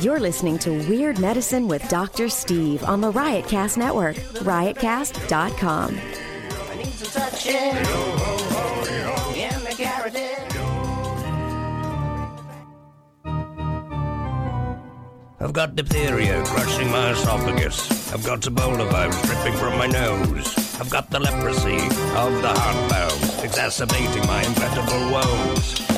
You're listening to Weird Medicine with Dr. Steve on the Riotcast Network, riotcast.com. I've got diphtheria crushing my esophagus. I've got Ebola virus dripping from my nose. I've got the leprosy of the heart valve, exacerbating my incredible woes.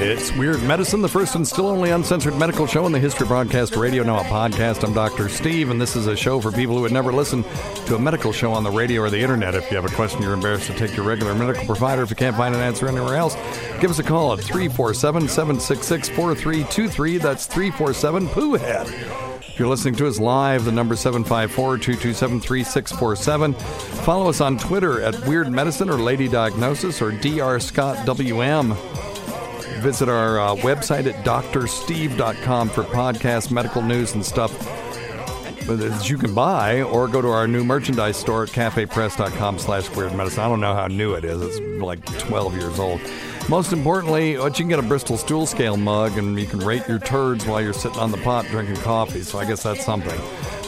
It's Weird Medicine, the first and still only uncensored medical show in the history of broadcast radio, now a podcast. I'm Dr. Steve, and this is a show for people who would never listen to a medical show on the radio or the internet. If you have a question, you're embarrassed to take your regular medical provider. If you can't find an answer anywhere else, give us a call at 347 766 4323. That's 347 Pooh Head. If you're listening to us live, the number 754-227-3647. Follow us on Twitter at Weird Medicine or Lady Diagnosis or Dr. Scott WM. Visit our uh, website at drsteve.com for podcasts, medical news, and stuff that you can buy, or go to our new merchandise store at cafepress.com slash weird medicine. I don't know how new it is. It's like 12 years old. Most importantly, you can get a Bristol stool scale mug and you can rate your turds while you're sitting on the pot drinking coffee. So I guess that's something.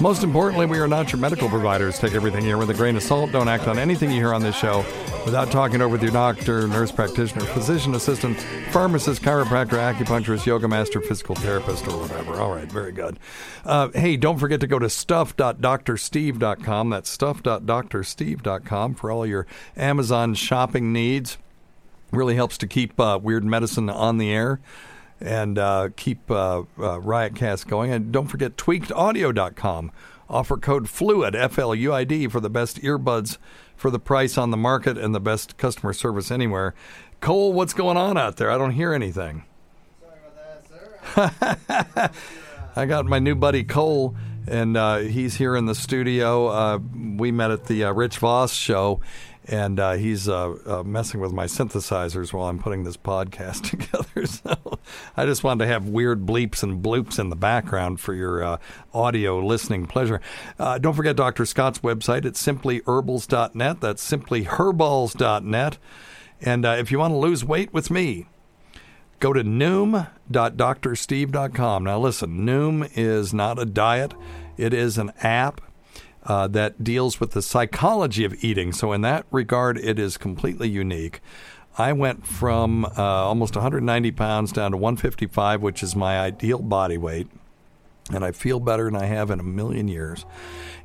Most importantly, we are not your medical providers. Take everything here with a grain of salt. Don't act on anything you hear on this show without talking over with your doctor, nurse practitioner, physician assistant, pharmacist, chiropractor, acupuncturist, yoga master, physical therapist, or whatever. All right, very good. Uh, hey, don't forget to go to stuff.drsteve.com. That's stuff.drsteve.com for all your Amazon shopping needs. Really helps to keep uh, Weird Medicine on the air and uh, keep uh, uh, Riotcast going. And don't forget tweakedaudio.com. Offer code FLUID, F L U I D, for the best earbuds for the price on the market and the best customer service anywhere. Cole, what's going on out there? I don't hear anything. Sorry about that, sir. I got my new buddy Cole, and uh, he's here in the studio. Uh, we met at the uh, Rich Voss show, and uh, he's uh, uh, messing with my synthesizers while I'm putting this podcast together. So I just wanted to have weird bleeps and bloops in the background for your uh, audio listening pleasure. Uh, don't forget Dr. Scott's website. It's simplyherbals.net. That's simplyherbals.net. And uh, if you want to lose weight with me, go to noom.drsteve.com. Now, listen, Noom is not a diet, it is an app uh, that deals with the psychology of eating. So, in that regard, it is completely unique. I went from uh, almost 190 pounds down to 155, which is my ideal body weight. And I feel better than I have in a million years.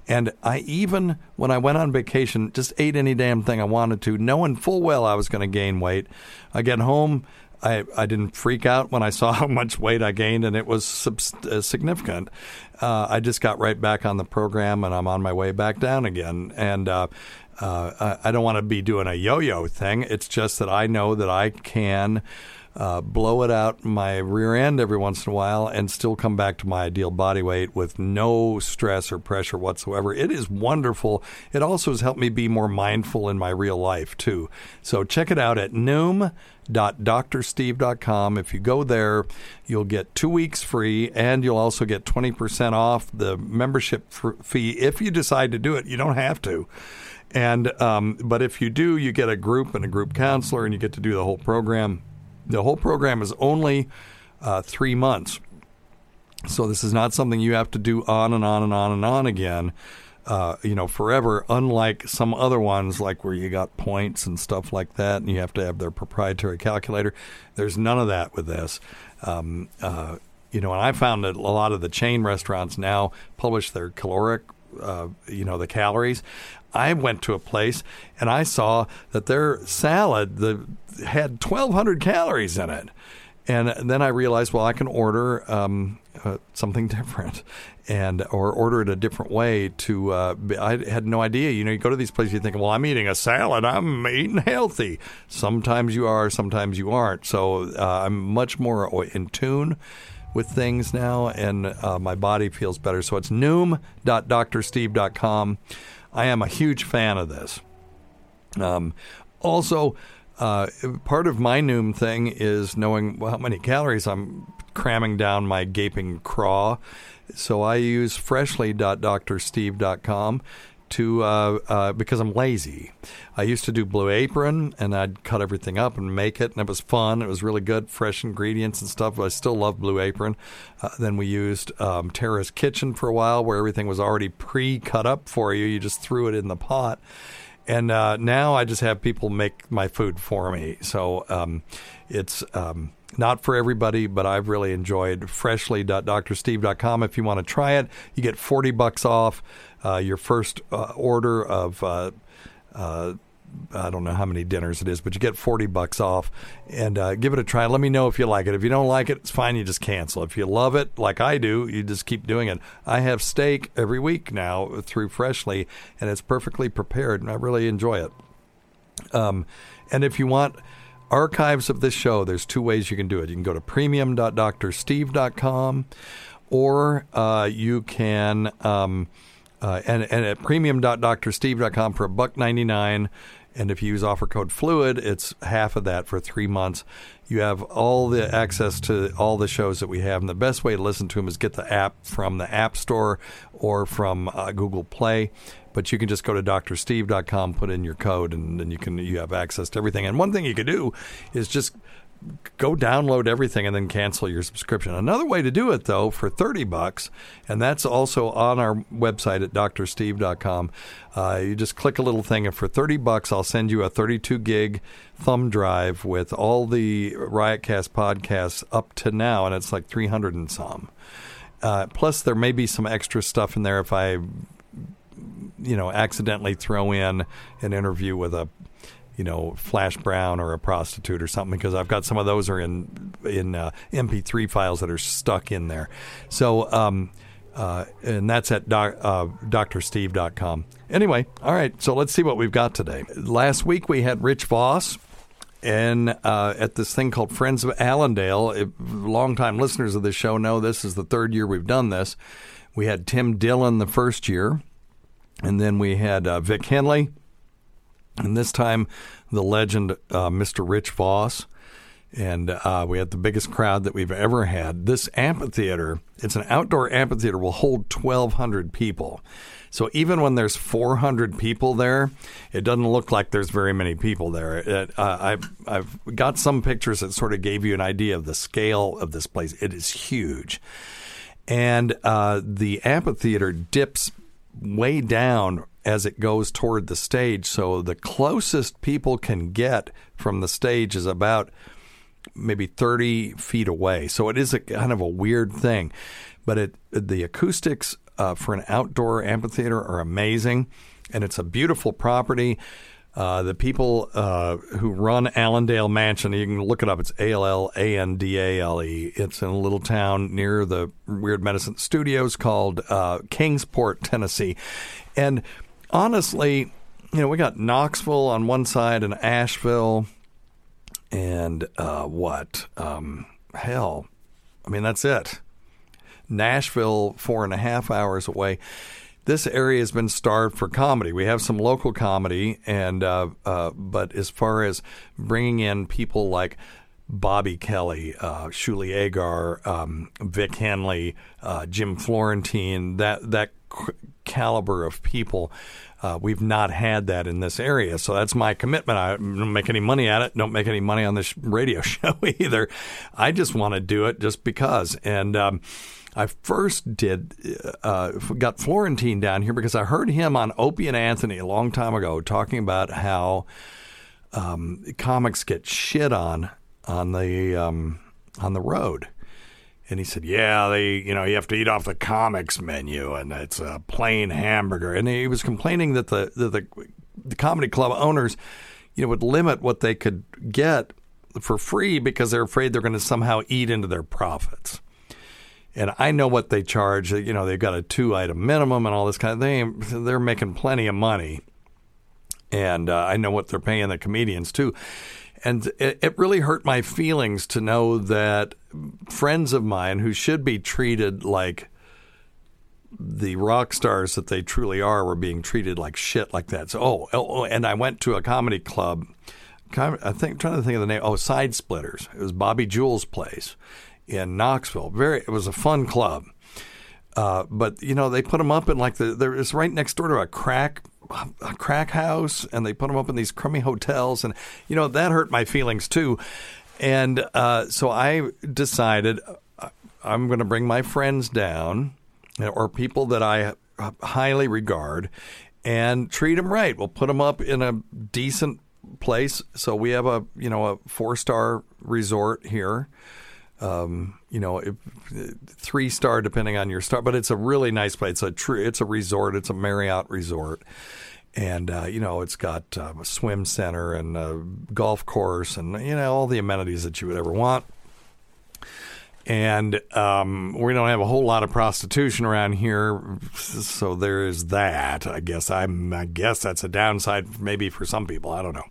And I even, when I went on vacation, just ate any damn thing I wanted to, knowing full well I was going to gain weight. I get home, I, I didn't freak out when I saw how much weight I gained, and it was sub- uh, significant. Uh, I just got right back on the program, and I'm on my way back down again. And uh, uh, I, I don't want to be doing a yo-yo thing. It's just that I know that I can. Uh, blow it out my rear end every once in a while and still come back to my ideal body weight with no stress or pressure whatsoever. It is wonderful. It also has helped me be more mindful in my real life, too. So check it out at noom.drsteve.com. If you go there, you'll get two weeks free and you'll also get 20% off the membership fee if you decide to do it. You don't have to. And um, but if you do, you get a group and a group counselor, and you get to do the whole program. The whole program is only uh, three months. So this is not something you have to do on and on and on and on again, uh, you know, forever. Unlike some other ones, like where you got points and stuff like that, and you have to have their proprietary calculator. There's none of that with this. Um, uh, you know, and I found that a lot of the chain restaurants now publish their caloric, uh, you know, the calories. I went to a place and I saw that their salad the, had 1,200 calories in it. And then I realized, well, I can order um, uh, something different, and or order it a different way. To uh, I had no idea. You know, you go to these places, you think, well, I'm eating a salad. I'm eating healthy. Sometimes you are, sometimes you aren't. So uh, I'm much more in tune with things now, and uh, my body feels better. So it's noom.drsteve.com. I am a huge fan of this. Um, Also, uh, part of my Noom thing is knowing how many calories I'm cramming down my gaping craw. So I use freshly.drsteve.com to uh, uh, because I'm lazy. I used to do Blue Apron, and I'd cut everything up and make it, and it was fun. It was really good, fresh ingredients and stuff. But I still love Blue Apron. Uh, then we used um, Kitchen for a while, where everything was already pre-cut up for you. You just threw it in the pot. And uh, now I just have people make my food for me. So um, it's um, not for everybody, but I've really enjoyed freshly.drsteve.com. If you want to try it, you get 40 bucks off uh, your first uh, order of uh, uh, I don't know how many dinners it is, but you get 40 bucks off and uh, give it a try. Let me know if you like it. If you don't like it, it's fine. You just cancel. If you love it, like I do, you just keep doing it. I have steak every week now through Freshly, and it's perfectly prepared, and I really enjoy it. Um, and if you want archives of this show, there's two ways you can do it. You can go to premium.drsteve.com or uh, you can. Um, uh, and, and at premium.drsteve.com for a buck 99 and if you use offer code fluid it's half of that for three months you have all the access to all the shows that we have and the best way to listen to them is get the app from the app store or from uh, google play but you can just go to drsteve.com put in your code and then you can you have access to everything and one thing you could do is just go download everything and then cancel your subscription. Another way to do it though for 30 bucks and that's also on our website at drsteve.com. Uh, you just click a little thing and for 30 bucks I'll send you a 32 gig thumb drive with all the Riotcast podcasts up to now and it's like 300 and some. Uh, plus there may be some extra stuff in there if I you know accidentally throw in an interview with a you know, Flash Brown or a prostitute or something because I've got some of those are in in uh, MP3 files that are stuck in there. So, um, uh, and that's at doc, uh, drsteve.com. Anyway, all right, so let's see what we've got today. Last week we had Rich Voss and uh, at this thing called Friends of Allandale. If longtime listeners of this show know this is the third year we've done this. We had Tim Dillon the first year, and then we had uh, Vic Henley and this time, the legend, uh, Mr. Rich Voss. And uh, we had the biggest crowd that we've ever had. This amphitheater, it's an outdoor amphitheater, will hold 1,200 people. So even when there's 400 people there, it doesn't look like there's very many people there. It, uh, I've, I've got some pictures that sort of gave you an idea of the scale of this place. It is huge. And uh, the amphitheater dips way down as it goes toward the stage. So the closest people can get from the stage is about maybe 30 feet away. So it is a kind of a weird thing. But it, the acoustics uh, for an outdoor amphitheater are amazing, and it's a beautiful property. Uh, the people uh, who run Allandale Mansion, you can look it up. It's A L L A N D A L E. It's in a little town near the Weird Medicine Studios called uh, Kingsport, Tennessee. And honestly, you know, we got Knoxville on one side and Asheville, and uh, what? Um, hell, I mean, that's it. Nashville, four and a half hours away. This area has been starved for comedy. We have some local comedy, and uh, uh, but as far as bringing in people like Bobby Kelly, uh, Shuli Egar, um, Vic Henley, uh, Jim Florentine, that that caliber of people. Uh, we've not had that in this area. So that's my commitment. I don't make any money at it. Don't make any money on this radio show either. I just want to do it just because. And um, I first did uh, got Florentine down here because I heard him on Opie and Anthony a long time ago talking about how um, comics get shit on on the um, on the road and he said, "Yeah, they, you know, you have to eat off the comics menu, and it's a plain hamburger." And he was complaining that the the, the comedy club owners, you know, would limit what they could get for free because they're afraid they're going to somehow eat into their profits. And I know what they charge. You know, they've got a two item minimum and all this kind of thing. They're making plenty of money, and uh, I know what they're paying the comedians too. And it, it really hurt my feelings to know that friends of mine who should be treated like the rock stars that they truly are were being treated like shit like that. So, oh, oh and I went to a comedy club. I think trying to think of the name. Oh, Side Splitters. It was Bobby Jewell's place in Knoxville. Very, it was a fun club. Uh, but you know, they put them up in like the there is right next door to a crack a crack house, and they put them up in these crummy hotels, and you know that hurt my feelings too. And uh, so I decided uh, I'm going to bring my friends down or people that I highly regard and treat them right. We'll put them up in a decent place. So we have a you know a four star resort here. Um, you know, three star depending on your star, but it's a really nice place. It's a true, it's a resort. It's a Marriott resort, and uh, you know it's got uh, a swim center and a golf course and you know all the amenities that you would ever want and um, we don't have a whole lot of prostitution around here, so there is that. I guess I'm. I guess that's a downside, maybe for some people. I don't know.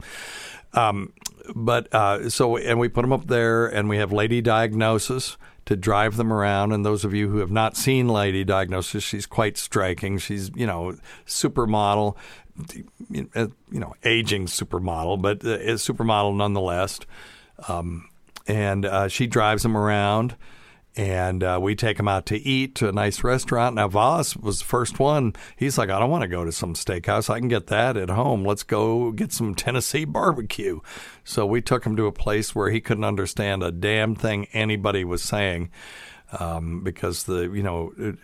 Um, but uh, so, and we put them up there, and we have Lady Diagnosis to drive them around. And those of you who have not seen Lady Diagnosis, she's quite striking. She's you know supermodel, you know aging supermodel, but a supermodel nonetheless. Um, and uh, she drives them around. And uh, we take him out to eat to a nice restaurant. Now, Voss was the first one. He's like, I don't want to go to some steakhouse. I can get that at home. Let's go get some Tennessee barbecue. So we took him to a place where he couldn't understand a damn thing anybody was saying um, because the, you know, it,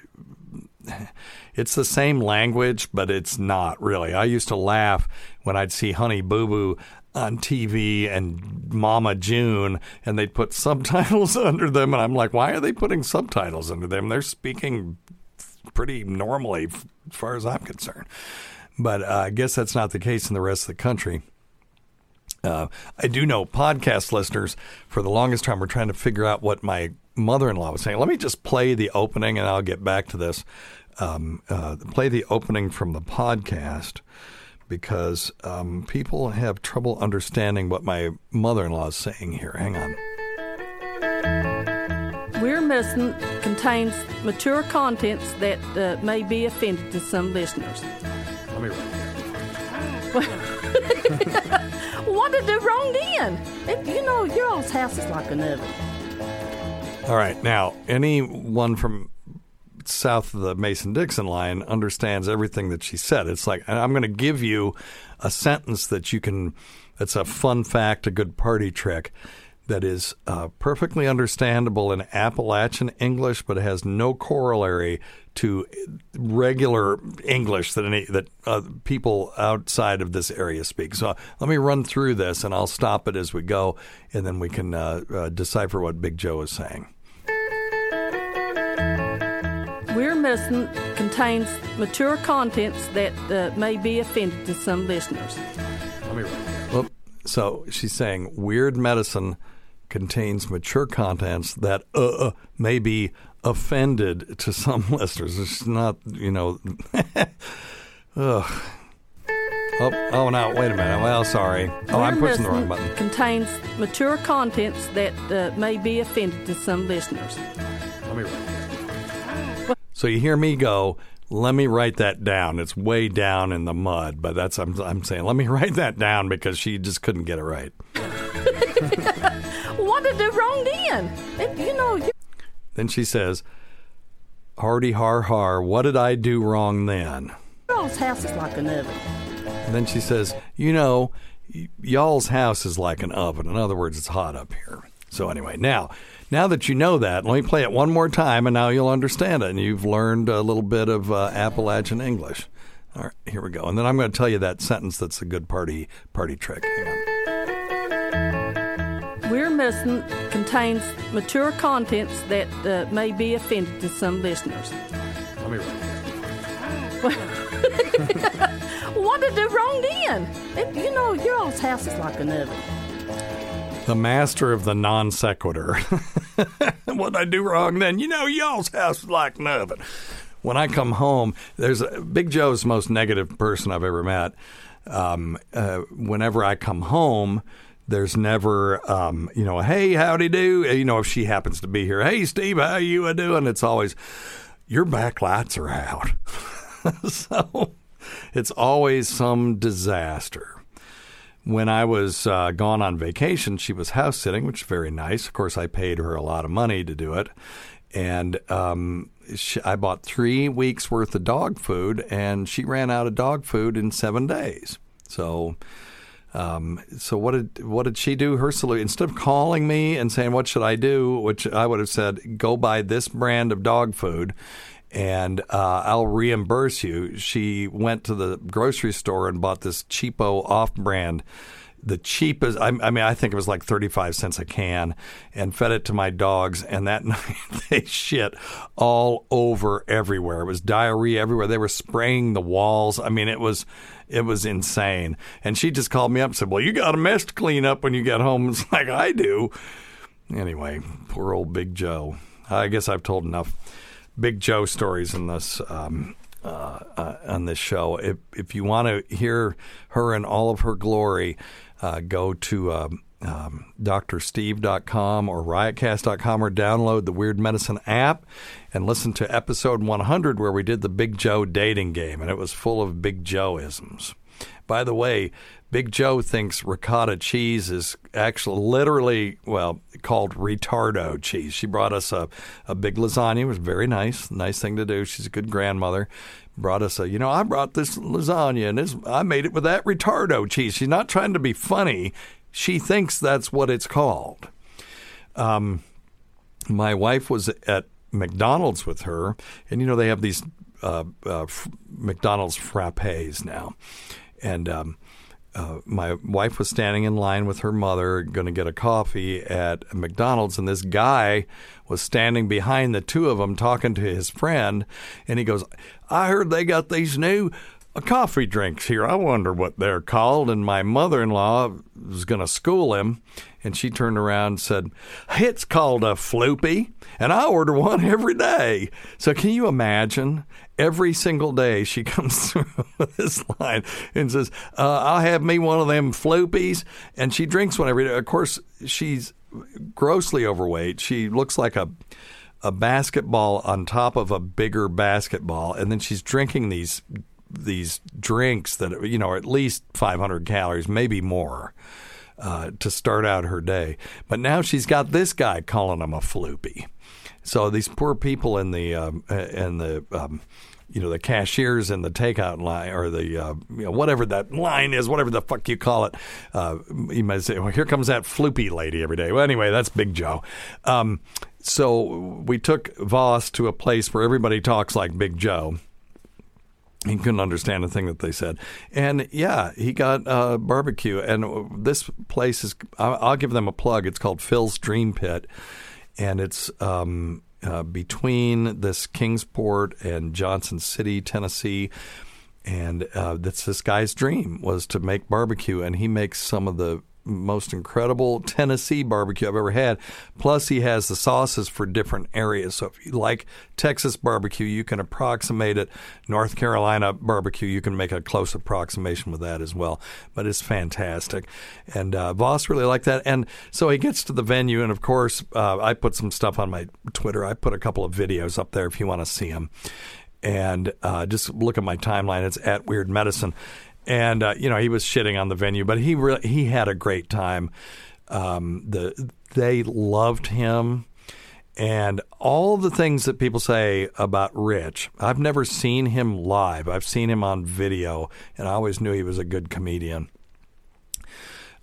it's the same language, but it's not really. I used to laugh when I'd see Honey Boo Boo on TV and Mama June, and they'd put subtitles under them. And I'm like, why are they putting subtitles under them? They're speaking pretty normally, as far as I'm concerned. But uh, I guess that's not the case in the rest of the country. Uh, I do know podcast listeners for the longest time were trying to figure out what my mother in law was saying. Let me just play the opening and I'll get back to this. Um, uh, play the opening from the podcast because um, people have trouble understanding what my mother in law is saying here. Hang on. We're Medicine contains mature contents that uh, may be offended to some listeners. Let me write what did do wrong then? It, you know, your all's house is like an oven. All right. Now, anyone from south of the Mason Dixon line understands everything that she said. It's like I'm going to give you a sentence that you can. That's a fun fact, a good party trick that is uh, perfectly understandable in Appalachian English, but has no corollary to regular English that any, that uh, people outside of this area speak. So let me run through this, and I'll stop it as we go, and then we can uh, uh decipher what Big Joe is saying. We're Medicine contains mature contents that uh, may be offended to some listeners. Let me well, so she's saying Weird Medicine contains mature contents that uh, uh may be offended to some listeners. It's not, you know. Ugh. Oh, oh, no, wait a minute. Well, sorry. Oh, I'm pushing the wrong button. Contains mature contents that uh, may be offended to some listeners. Let me so you hear me go, let me write that down. It's way down in the mud, but that's I'm, I'm saying let me write that down because she just couldn't get it right. what did do wrong then? It, you know. You- then she says, "Hardy har har, what did I do wrong then?" Y'all's house is like an oven. And then she says, "You know, y- y'all's house is like an oven. In other words, it's hot up here." So anyway, now now that you know that, let me play it one more time, and now you'll understand it, and you've learned a little bit of uh, Appalachian English. All right, here we go, and then I'm going to tell you that sentence that's a good party party trick. We're Medicine contains mature contents that uh, may be offended to some listeners. Let me write. what did do wrong then? It, you know, your all's house is like an oven the master of the non sequitur. what I do wrong then? You know, y'all's house is like nothing. When I come home, there's a, Big Joe's most negative person I've ever met. Um, uh, whenever I come home, there's never, um, you know, hey, howdy do. You know, if she happens to be here, hey, Steve, how you a doing? It's always, your back lights are out. so it's always some disaster. When I was uh, gone on vacation, she was house sitting, which is very nice. Of course, I paid her a lot of money to do it. And um, she, I bought three weeks worth of dog food, and she ran out of dog food in seven days. So, um, so what did what did she do? Her solution instead of calling me and saying what should I do, which I would have said, go buy this brand of dog food, and uh, I'll reimburse you. She went to the grocery store and bought this cheapo off-brand the cheapest. I, mean, I think it was like thirty-five cents a can, and fed it to my dogs. And that night they shit all over everywhere. It was diarrhea everywhere. They were spraying the walls. I mean, it was it was insane. And she just called me up and said, "Well, you got a mess to clean up when you get home." It's like I do. Anyway, poor old Big Joe. I guess I've told enough Big Joe stories in this. Um, uh, uh, on this show. If if you want to hear her in all of her glory, uh, go to um, um, drsteve.com or riotcast.com or download the Weird Medicine app and listen to episode 100 where we did the Big Joe dating game, and it was full of Big Joe isms. By the way, Big Joe thinks ricotta cheese is actually literally, well, called retardo cheese. She brought us a, a big lasagna. It was very nice. Nice thing to do. She's a good grandmother brought us a, you know, I brought this lasagna and this, I made it with that retardo cheese. She's not trying to be funny. She thinks that's what it's called. Um, my wife was at McDonald's with her, and you know they have these uh, uh, McDonald's frappes now, and um, uh, my wife was standing in line with her mother, going to get a coffee at McDonald's, and this guy was standing behind the two of them talking to his friend, and he goes, "I heard they got these new." Coffee drinks here. I wonder what they're called. And my mother in law was going to school him. And she turned around and said, It's called a floopy. And I order one every day. So can you imagine? every single day she comes through this line and says, uh, "I'll have me one of them floopies," and she drinks one every day. Of course, she's grossly overweight. She looks like a a basketball on top of a bigger basketball, and then she's drinking these these drinks that you know are at least 500 calories, maybe more. Uh, to start out her day, but now she's got this guy calling him a floopy. So these poor people in the um, in the um, you know the cashiers in the takeout line or the uh, you know, whatever that line is, whatever the fuck you call it. Uh, you might say, "Well, here comes that floopy lady every day." Well, anyway, that's Big Joe. Um, so we took Voss to a place where everybody talks like Big Joe. He couldn't understand a thing that they said, and yeah, he got uh, barbecue. And this place is, I'll give them a plug. It's called Phil's Dream Pit, and it's um, uh, between this Kingsport and Johnson City, Tennessee. And uh, that's this guy's dream was to make barbecue, and he makes some of the most incredible Tennessee barbecue I've ever had. Plus, he has the sauces for different areas. So, if you like Texas barbecue, you can approximate it. North Carolina barbecue, you can make a close approximation with that as well. But it's fantastic. And uh, Voss really liked that. And so he gets to the venue, and of course, uh, I put some stuff on my Twitter. I put a couple of videos up there if you want to see them. And uh, just look at my timeline. It's at Weird Medicine and uh, you know he was shitting on the venue, but he he had a great time. Um, the they loved him, and all the things that people say about Rich. I've never seen him live. I've seen him on video, and I always knew he was a good comedian.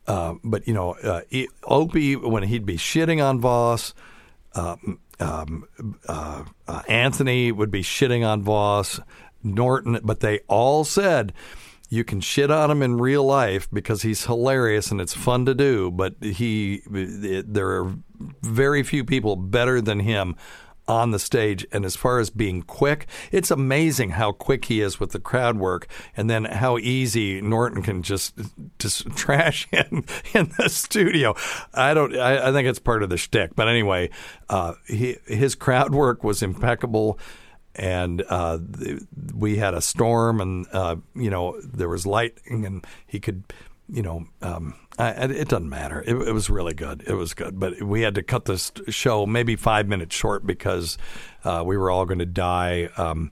Uh, but you know, uh, Opie when he'd be shitting on Voss. Um, um, uh, uh, Anthony would be shitting on Voss, Norton, but they all said you can shit on him in real life because he's hilarious and it's fun to do, but he there are very few people better than him on the stage. And as far as being quick, it's amazing how quick he is with the crowd work, and then how easy Norton can just just trash him in the studio. I don't. I, I think it's part of the shtick. But anyway, uh, he, his crowd work was impeccable and uh, we had a storm, and uh, you know there was lightning, and he could you know, um, I, it doesn't matter. It, it, was really good. It was good, but we had to cut this show maybe five minutes short because uh, we were all going to die. Um,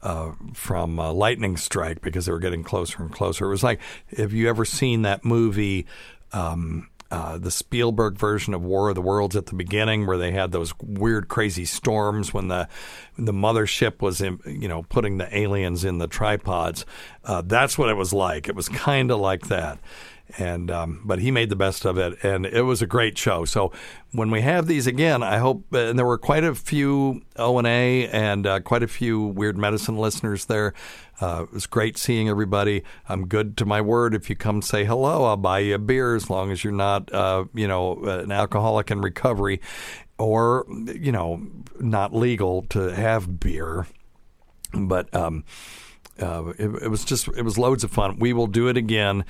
uh, from a lightning strike because they were getting closer and closer. It was like, have you ever seen that movie? Um, uh, the Spielberg version of War of the Worlds at the beginning, where they had those weird, crazy storms when the the mothership was, in, you know, putting the aliens in the tripods. Uh, that's what it was like. It was kind of like that and um, but he made the best of it, and it was a great show. So when we have these again, I hope, and there were quite a few O and A and uh, quite a few Weird Medicine listeners there. Uh, it was great seeing everybody. I'm good to my word. If you come say hello, I'll buy you a beer as long as you're not, uh, you know, an alcoholic in recovery, or you know, not legal to have beer. But um, uh, it, it, was just it was loads of fun. We will do it again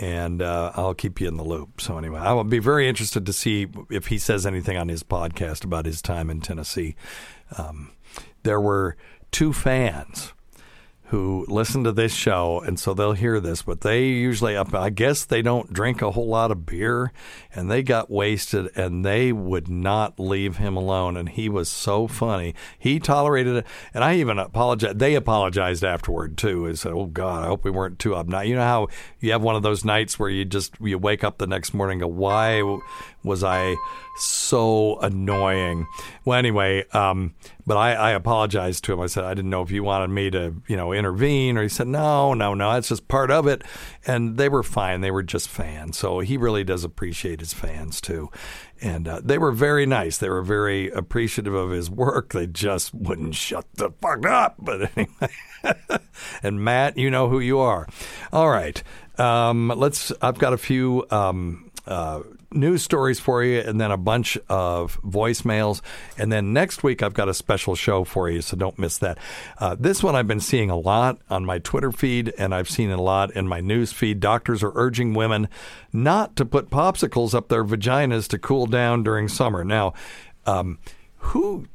and uh, I'll keep you in the loop. So anyway, I will be very interested to see if he says anything on his podcast about his time in Tennessee. Um, there were two fans who listen to this show, and so they'll hear this. But they usually, I guess, they don't drink a whole lot of beer, and they got wasted, and they would not leave him alone. And he was so funny. He tolerated it, and I even apologized. They apologized afterward too. They said, "Oh God, I hope we weren't too obnoxious." You know how you have one of those nights where you just you wake up the next morning, and go, "Why was I?" so annoying. Well, anyway, um, but I, I apologized to him. I said I didn't know if you wanted me to, you know, intervene, or he said no, no, no, that's just part of it. And they were fine. They were just fans. So he really does appreciate his fans too, and uh, they were very nice. They were very appreciative of his work. They just wouldn't shut the fuck up. But anyway, and Matt, you know who you are. All right. Um, let's. I've got a few um, uh, news stories for you and then a bunch of voicemails. And then next week, I've got a special show for you, so don't miss that. Uh, this one I've been seeing a lot on my Twitter feed, and I've seen a lot in my news feed. Doctors are urging women not to put popsicles up their vaginas to cool down during summer. Now, um, who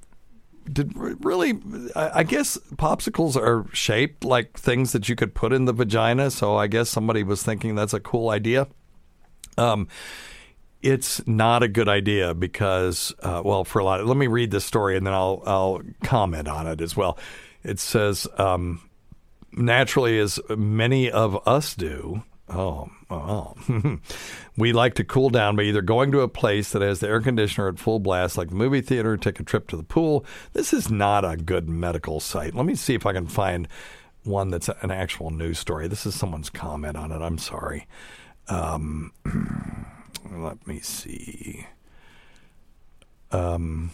did really I guess popsicles are shaped like things that you could put in the vagina so I guess somebody was thinking that's a cool idea um, it's not a good idea because, uh, well, for a lot. Of, let me read this story and then I'll I'll comment on it as well. It says, um, naturally, as many of us do. Oh, oh. we like to cool down by either going to a place that has the air conditioner at full blast, like the movie theater, take a trip to the pool. This is not a good medical site. Let me see if I can find one that's an actual news story. This is someone's comment on it. I'm sorry. Um, let me see. Um,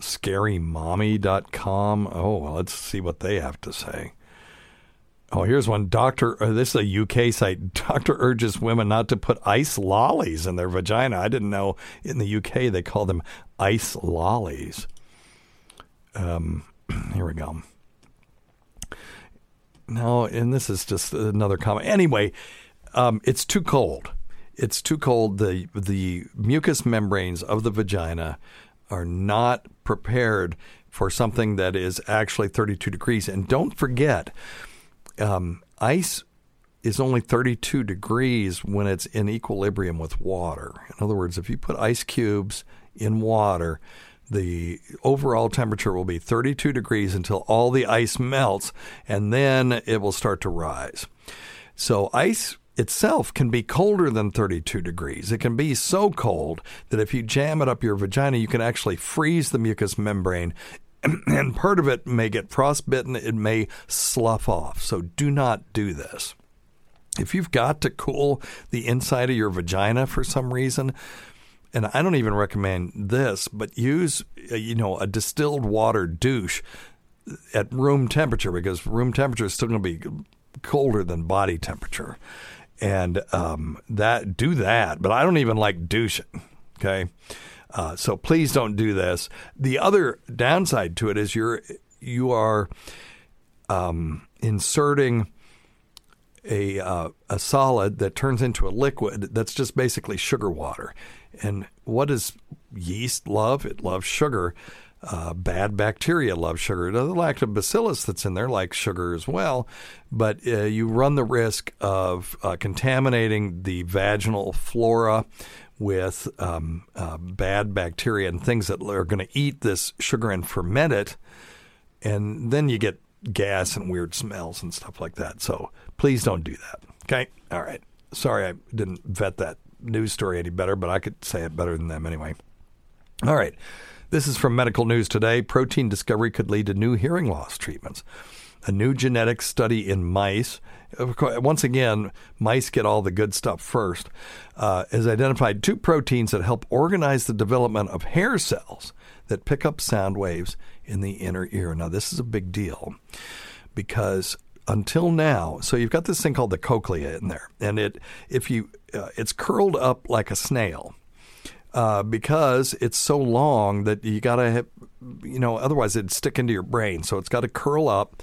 scarymommy.com. Oh, well, let's see what they have to say. Oh, here's one. Doctor, uh, this is a UK site. Doctor urges women not to put ice lollies in their vagina. I didn't know in the UK they call them ice lollies. Um, here we go. No, and this is just another comment. Anyway, um, it's too cold. It's too cold. The the mucous membranes of the vagina are not prepared for something that is actually 32 degrees. And don't forget, um, ice is only 32 degrees when it's in equilibrium with water. In other words, if you put ice cubes in water, the overall temperature will be 32 degrees until all the ice melts, and then it will start to rise. So, ice itself can be colder than 32 degrees. It can be so cold that if you jam it up your vagina, you can actually freeze the mucous membrane. And part of it may get frostbitten, it may slough off. So do not do this. If you've got to cool the inside of your vagina for some reason, and I don't even recommend this, but use uh, you know a distilled water douche at room temperature because room temperature is still going to be colder than body temperature and um, that do that. But I don't even like douching. Okay, uh, so please don't do this. The other downside to it is you're you are um, inserting a uh, a solid that turns into a liquid that's just basically sugar water. And what does yeast love? It loves sugar. Uh, bad bacteria love sugar. The lactobacillus that's in there likes sugar as well, but uh, you run the risk of uh, contaminating the vaginal flora with um, uh, bad bacteria and things that are going to eat this sugar and ferment it, and then you get gas and weird smells and stuff like that. So please don't do that. Okay? All right. Sorry I didn't vet that news story any better, but I could say it better than them anyway. All right. This is from Medical News Today. Protein discovery could lead to new hearing loss treatments. A new genetic study in mice, once again, mice get all the good stuff first, uh, has identified two proteins that help organize the development of hair cells that pick up sound waves in the inner ear. Now, this is a big deal because until now, so you've got this thing called the cochlea in there, and it if you uh, it's curled up like a snail. Uh, because it's so long that you got to you know, otherwise it'd stick into your brain. So it's got to curl up.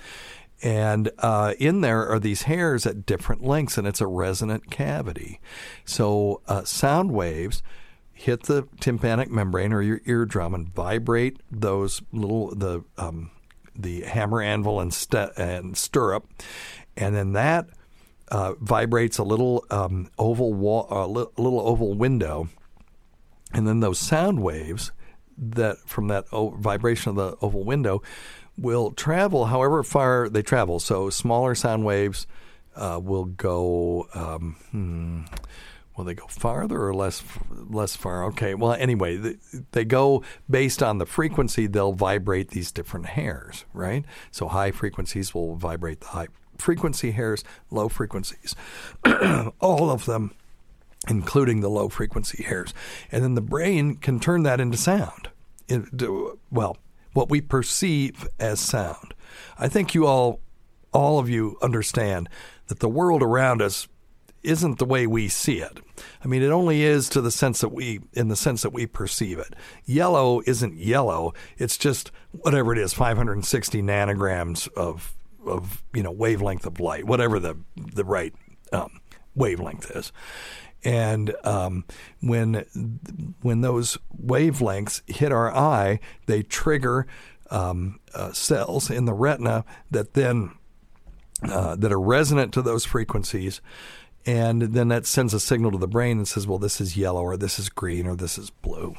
And uh, in there are these hairs at different lengths, and it's a resonant cavity. So uh, sound waves hit the tympanic membrane or your eardrum and vibrate those little the um, the hammer anvil and, st- and stirrup, and then that uh, vibrates a little um, oval wall, a little oval window, and then those sound waves that from that vibration of the oval window will travel however far they travel. So smaller sound waves uh, will go. Um, hmm, Will they go farther or less less far? Okay. Well, anyway, they, they go based on the frequency. They'll vibrate these different hairs, right? So high frequencies will vibrate the high frequency hairs. Low frequencies, all of them, including the low frequency hairs, and then the brain can turn that into sound. Into, well, what we perceive as sound. I think you all, all of you, understand that the world around us isn't the way we see it. I mean, it only is to the sense that we, in the sense that we perceive it. Yellow isn't yellow. It's just whatever it is, 560 nanograms of, of you know, wavelength of light, whatever the the right um, wavelength is. And um, when when those wavelengths hit our eye, they trigger um, uh, cells in the retina that then uh, that are resonant to those frequencies and then that sends a signal to the brain and says, well, this is yellow or this is green or this is blue.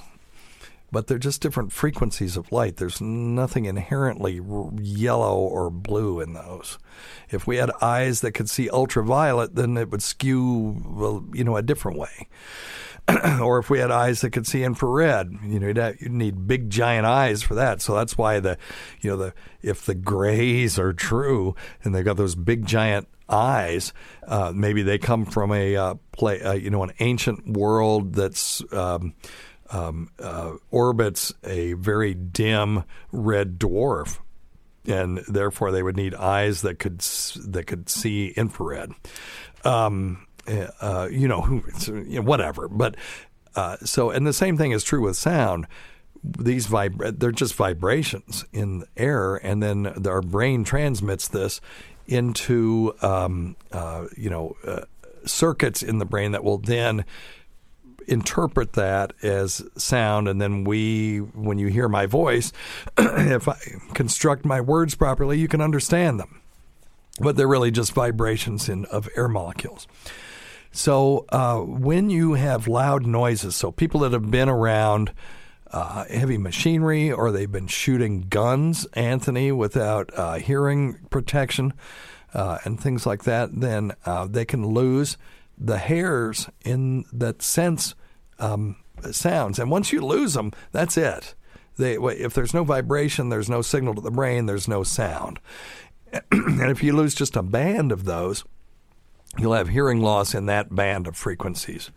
But they're just different frequencies of light. There's nothing inherently yellow or blue in those. If we had eyes that could see ultraviolet, then it would skew, well, you know, a different way. or if we had eyes that could see infrared, you know, you'd, you'd, need big giant eyes for that. So that's why the, you know, the if the grays are true and they've got those big giant eyes. Uh, maybe they come from a uh, play, uh, you know, an ancient world that's um, um, uh, orbits a very dim red dwarf, and therefore they would need eyes that could that could see infrared. Um, uh, you know, whatever. But uh, so, and the same thing is true with sound these vib- they're just vibrations in air, and then our brain transmits this into um, uh, you know uh, circuits in the brain that will then interpret that as sound and then we when you hear my voice if i construct my words properly you can understand them. But they're really just vibrations in, of air molecules. So uh, when you have loud noises so people that have been around uh, heavy machinery or they've been shooting guns, Anthony, without uh, hearing protection uh, and things like that, then uh, they can lose the hairs in that sense um, sounds. And once you lose them, that's it. They, if there's no vibration, there's no signal to the brain, there's no sound. and if you lose just a band of those, you'll have hearing loss in that band of frequencies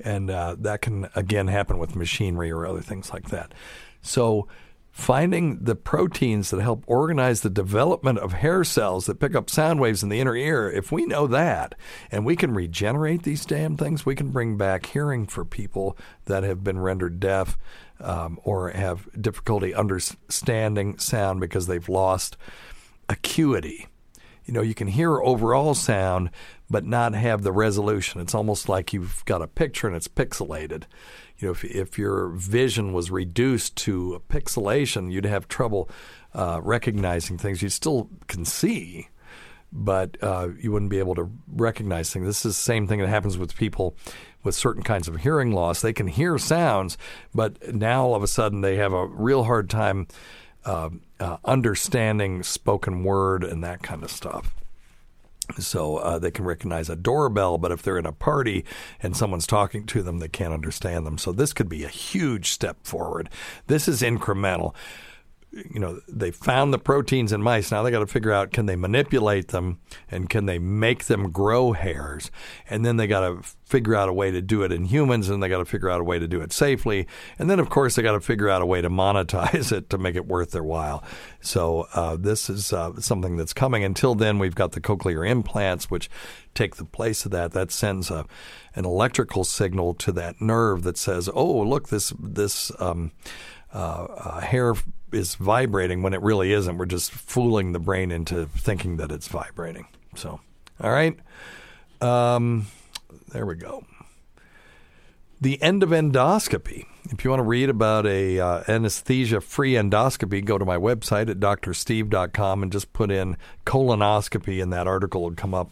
and uh, that can again happen with machinery or other things like that. So finding the proteins that help organize the development of hair cells that pick up sound waves in the inner ear, if we know that and we can regenerate these damn things, we can bring back hearing for people that have been rendered deaf um, or have difficulty understanding sound because they've lost acuity. you know, you can hear overall sound, but not have the resolution. It's almost like you've got a picture and it's pixelated. You know, if, if your vision was reduced to pixelation, you'd have trouble uh, recognizing things. You still can see, but uh, you wouldn't be able to recognize things. This is the same thing that happens with people with certain kinds of hearing loss. They can hear sounds, but now all of a sudden they have a real hard time uh, uh, understanding spoken word and that kind of stuff. So uh, they can recognize a doorbell, but if they're in a party and someone's talking to them, they can't understand them. So this could be a huge step forward. This is incremental you know they found the proteins in mice. Now they got to figure out can they manipulate them and can they make them grow hairs? And then they got to figure out a way to do it in humans and they got to figure out a way to do it safely. And then of course they got to figure out a way to monetize it to make it worth their while. So uh, this is uh, something that's coming. Until then we've got the cochlear implants which take the place of that. That sends a, an electrical signal to that nerve that says oh look this this um, uh, uh, hair is vibrating when it really isn't. We're just fooling the brain into thinking that it's vibrating. So, all right. Um, there we go. The end of endoscopy. If you want to read about a uh, anesthesia-free endoscopy, go to my website at drsteve.com and just put in colonoscopy, and that article will come up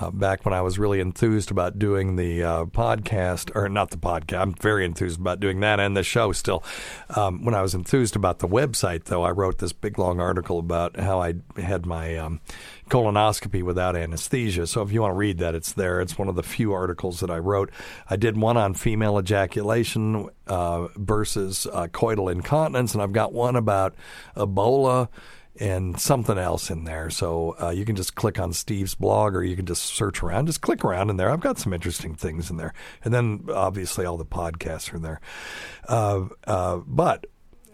uh, back when I was really enthused about doing the uh, podcast, or not the podcast. I'm very enthused about doing that and the show still. Um, when I was enthused about the website, though, I wrote this big long article about how I had my um, colonoscopy without anesthesia. So if you want to read that, it's there. It's one of the few articles that I wrote. I did one on female ejaculation uh, versus uh, coital incontinence, and I've got one about Ebola and something else in there. So uh, you can just click on Steve's blog or you can just search around. Just click around in there. I've got some interesting things in there. And then obviously all the podcasts are there. Uh, uh, but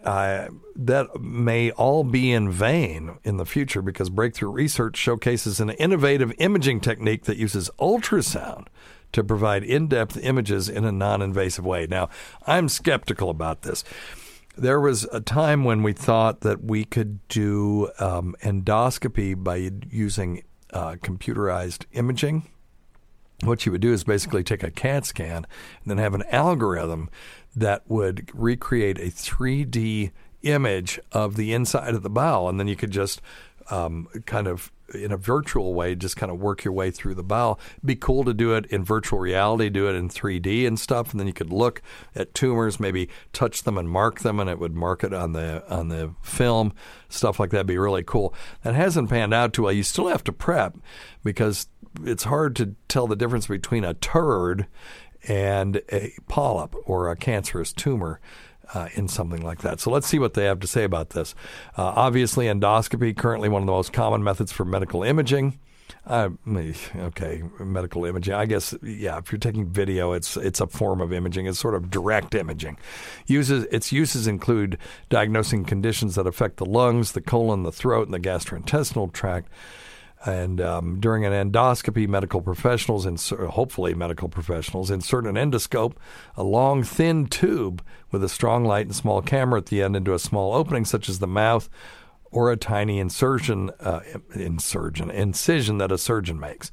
that may all be in vain in the future because breakthrough research showcases an innovative imaging technique that uses ultrasound to provide in depth images in a non invasive way. Now, I'm skeptical about this there was a time when we thought that we could do um, endoscopy by using uh, computerized imaging. What you would do is basically take a CAT scan and then have an algorithm that would recreate a 3D image of the inside of the bowel, and then you could just um, kind of in a virtual way, just kind of work your way through the bowel. It'd be cool to do it in virtual reality, do it in 3D and stuff, and then you could look at tumors, maybe touch them and mark them, and it would mark it on the on the film. Stuff like that would be really cool. That hasn't panned out too well. You still have to prep because it's hard to tell the difference between a turd and a polyp or a cancerous tumor uh, in something like that. So let's see what they have to say about this. Uh, obviously, endoscopy currently one of the most common methods for medical imaging. Uh, okay, medical imaging. I guess yeah. If you're taking video, it's it's a form of imaging. It's sort of direct imaging. Uses its uses include diagnosing conditions that affect the lungs, the colon, the throat, and the gastrointestinal tract. And um, during an endoscopy, medical professionals, and hopefully medical professionals, insert an endoscope, a long, thin tube with a strong light and small camera at the end into a small opening, such as the mouth or a tiny insertion, uh, incision that a surgeon makes.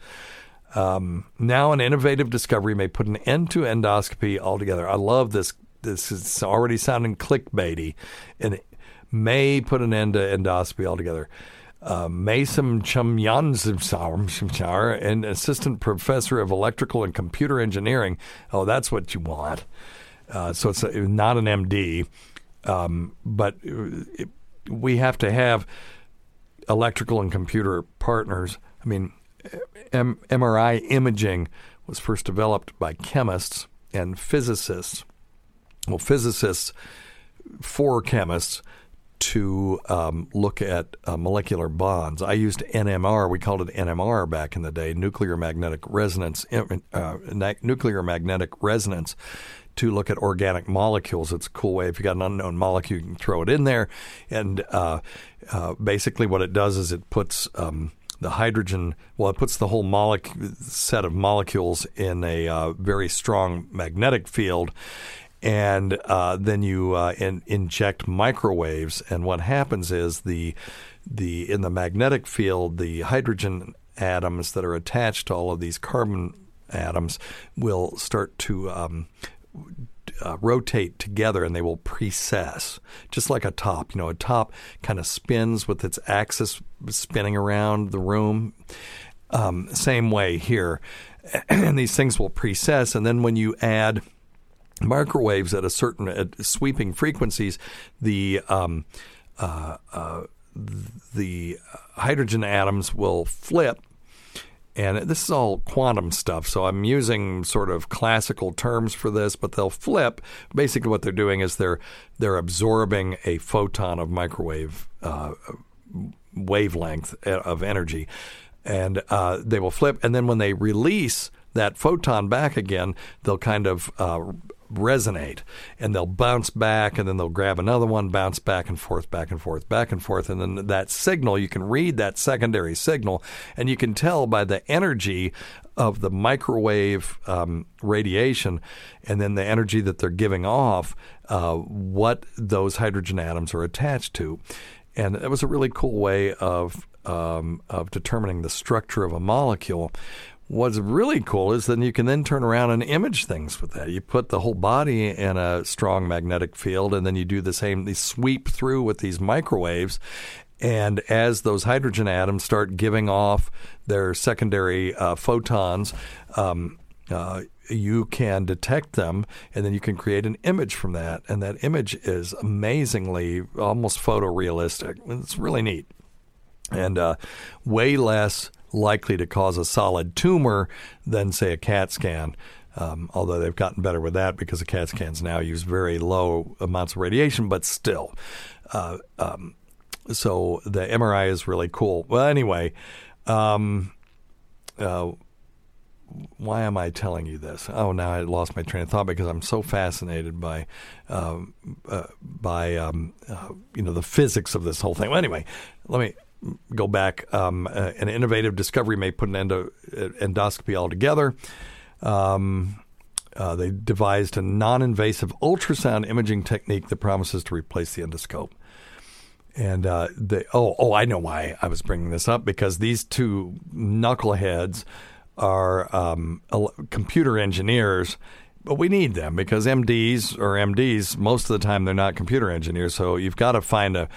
Um, now, an innovative discovery may put an end to endoscopy altogether. I love this. This is already sounding clickbaity, and it may put an end to endoscopy altogether uh, Mason Chumyanzimsar, an assistant professor of electrical and computer engineering. Oh, that's what you want. Uh, so it's a, not an MD, um, but it, we have to have electrical and computer partners. I mean, M- MRI imaging was first developed by chemists and physicists. Well, physicists for chemists to um, look at uh, molecular bonds. I used NMR. We called it NMR back in the day, nuclear magnetic resonance, uh, nuclear magnetic resonance, to look at organic molecules. It's a cool way. If you got an unknown molecule, you can throw it in there, and uh, uh basically what it does is it puts um, the hydrogen, well, it puts the whole molec- set of molecules in a uh, very strong magnetic field, and uh, then you uh, in, inject microwaves, and what happens is the the in the magnetic field, the hydrogen atoms that are attached to all of these carbon atoms will start to um, uh, rotate together and they will precess, just like a top. You know, a top kind of spins with its axis spinning around the room. Um, same way here. And these things will precess. And then when you add microwaves at a certain at sweeping frequencies, the um, uh, uh, the hydrogen atoms will flip and this is all quantum stuff, so I'm using sort of classical terms for this, but they'll flip. Basically, what they're doing is they're they're absorbing a photon of microwave uh, wavelength of energy, and uh, they will flip. And then when they release that photon back again, they'll kind of uh, resonate and they'll bounce back and then they'll grab another one, bounce back and forth, back and forth, back and forth. And then that signal, you can read that secondary signal and you can tell by the energy of the microwave um, radiation and then the energy that they're giving off, uh, what those hydrogen atoms are attached to. And it was a really cool way of um, of determining the structure of a molecule What's really cool is then you can then turn around and image things with that. You put the whole body in a strong magnetic field, and then you do the same. They sweep through with these microwaves, and as those hydrogen atoms start giving off their secondary uh, photons, um, uh, you can detect them, and then you can create an image from that. And that image is amazingly, almost photorealistic. It's really neat, and uh, way less likely to cause a solid tumor than, say, a CAT scan. Um, although they've gotten better with that because the CAT scans now use very low amounts of radiation, but still. Uh, um, so the MRI is really cool. Well, anyway, um, uh, why am I telling you this? Oh, now I lost my train of thought because I'm so fascinated by um, uh, by um, uh, you know the physics of this whole thing. Well, anyway, let me go back. Um, uh, an innovative discovery may put an endo, uh, endoscopy altogether. Um, uh, they devised a non-invasive ultrasound imaging technique that promises to replace the endoscope. And uh, they, oh, oh, I know why I was bringing this up because these two knuckleheads are um, computer engineers, but we need them because MDs or MDs most of the time they're not computer engineers. So you've got to find a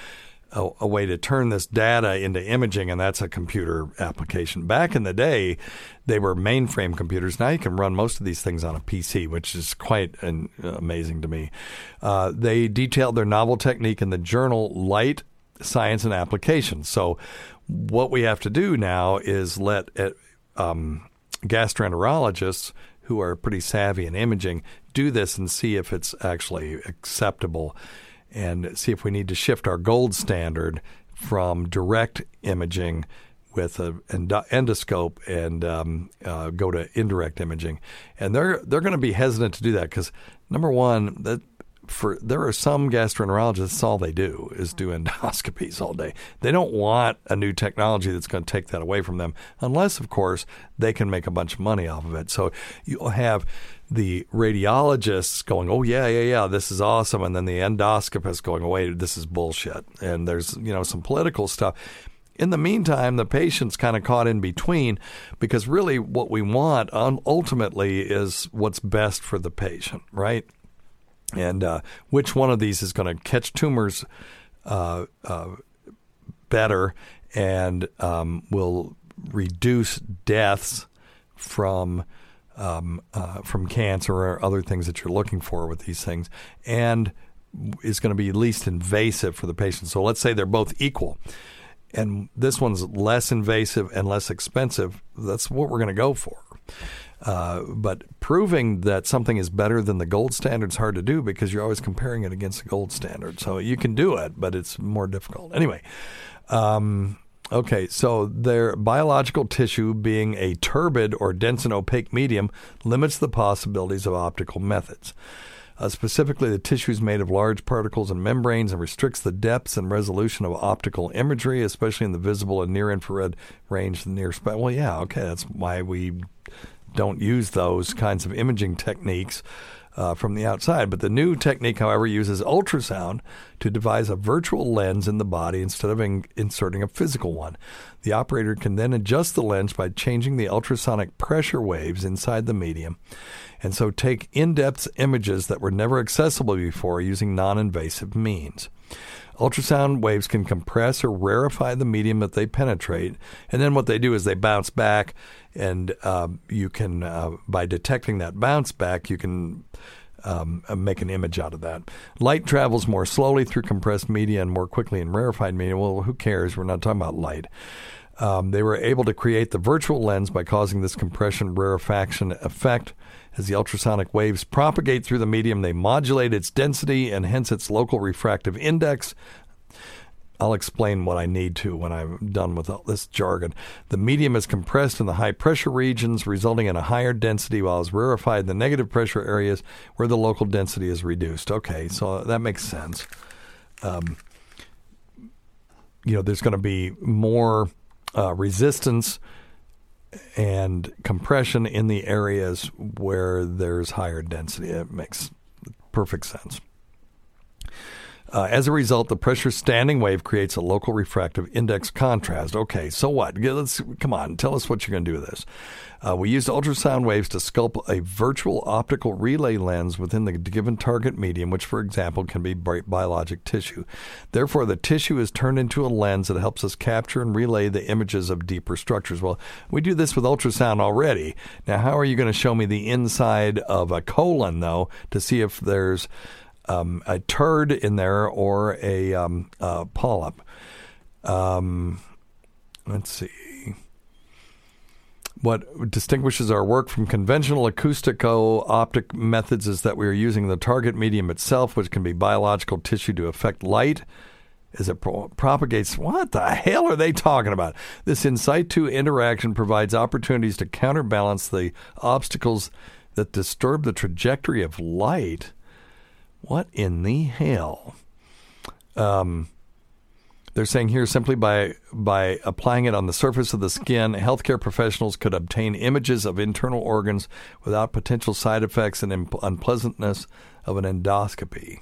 a, a, way to turn this data into imaging, and that's a computer application. Back in the day, they were mainframe computers. Now you can run most of these things on a PC, which is quite an, uh, amazing to me. Uh, they detailed their novel technique in the journal Light Science and Applications. So, what we have to do now is let uh, um, gastroenterologists who are pretty savvy in imaging do this and see if it's actually acceptable and see if we need to shift our gold standard from direct imaging with an endoscope and um, uh, go to indirect imaging. And they're they're going to be hesitant to do that because number one, that for there are some gastroenterologists all they do is do endoscopies all day. They don't want a new technology that's going to take that away from them, unless of course they can make a bunch of money off of it. So you'll have the radiologists going, "Oh yeah, yeah, yeah, this is awesome," and then the endoscopist going, "Wait, this is bullshit." And there's you know some political stuff. In the meantime, the patient's kind of caught in between because really what we want ultimately is what's best for the patient, right? And uh, which one of these is going to catch tumors uh, uh, better and um, will reduce deaths from um, uh, from cancer or other things that you're looking for with these things, and is going to be least invasive for the patient. So let's say they're both equal, and this one's less invasive and less expensive. That's what we're going to go for. Uh, but proving that something is better than the gold standard is hard to do because you're always comparing it against the gold standard. So you can do it, but it's more difficult. Anyway, um, Okay, so their biological tissue being a turbid or dense and opaque medium limits the possibilities of optical methods. Uh, specifically, the tissue is made of large particles and membranes and restricts the depths and resolution of optical imagery, especially in the visible and near infrared range. The near spectrum. Well, yeah, okay, that's why we don't use those kinds of imaging techniques uh, from the outside. But the new technique, however, uses ultrasound to devise a virtual lens in the body instead of in- inserting a physical one. The operator can then adjust the lens by changing the ultrasonic pressure waves inside the medium, and so take in depth images that were never accessible before using non invasive means. Ultrasound waves can compress or rarefy the medium that they penetrate, and then what they do is they bounce back, and uh, you can, uh, by detecting that bounce back, you can um, uh, make an image out of that. Light travels more slowly through compressed media and more quickly in rarefied media. Well, who cares? We're not talking about light. Um, they were able to create the virtual lens by causing this compression rarefaction effect. As the ultrasonic waves propagate through the medium, they modulate its density and hence its local refractive index. I'll explain what I need to when I'm done with all this jargon. The medium is compressed in the high pressure regions, resulting in a higher density, while it's rarefied in the negative pressure areas where the local density is reduced. Okay, so that makes sense. Um, you know, there's going to be more uh, resistance and compression in the areas where there's higher density. It makes perfect sense. Uh, as a result, the pressure standing wave creates a local refractive index contrast. Okay, so what? Let's come on, tell us what you're going to do with this. Uh, we used ultrasound waves to sculpt a virtual optical relay lens within the given target medium, which, for example, can be bi- biologic tissue. Therefore, the tissue is turned into a lens that helps us capture and relay the images of deeper structures. Well, we do this with ultrasound already. Now, how are you going to show me the inside of a colon, though, to see if there's um, a turd in there or a um, uh, polyp? Um, let's see. What distinguishes our work from conventional acoustico optic methods is that we are using the target medium itself, which can be biological tissue, to affect light as it pro- propagates. What the hell are they talking about? This in situ interaction provides opportunities to counterbalance the obstacles that disturb the trajectory of light. What in the hell? Um, they're saying here simply by by applying it on the surface of the skin, healthcare professionals could obtain images of internal organs without potential side effects and imp- unpleasantness of an endoscopy.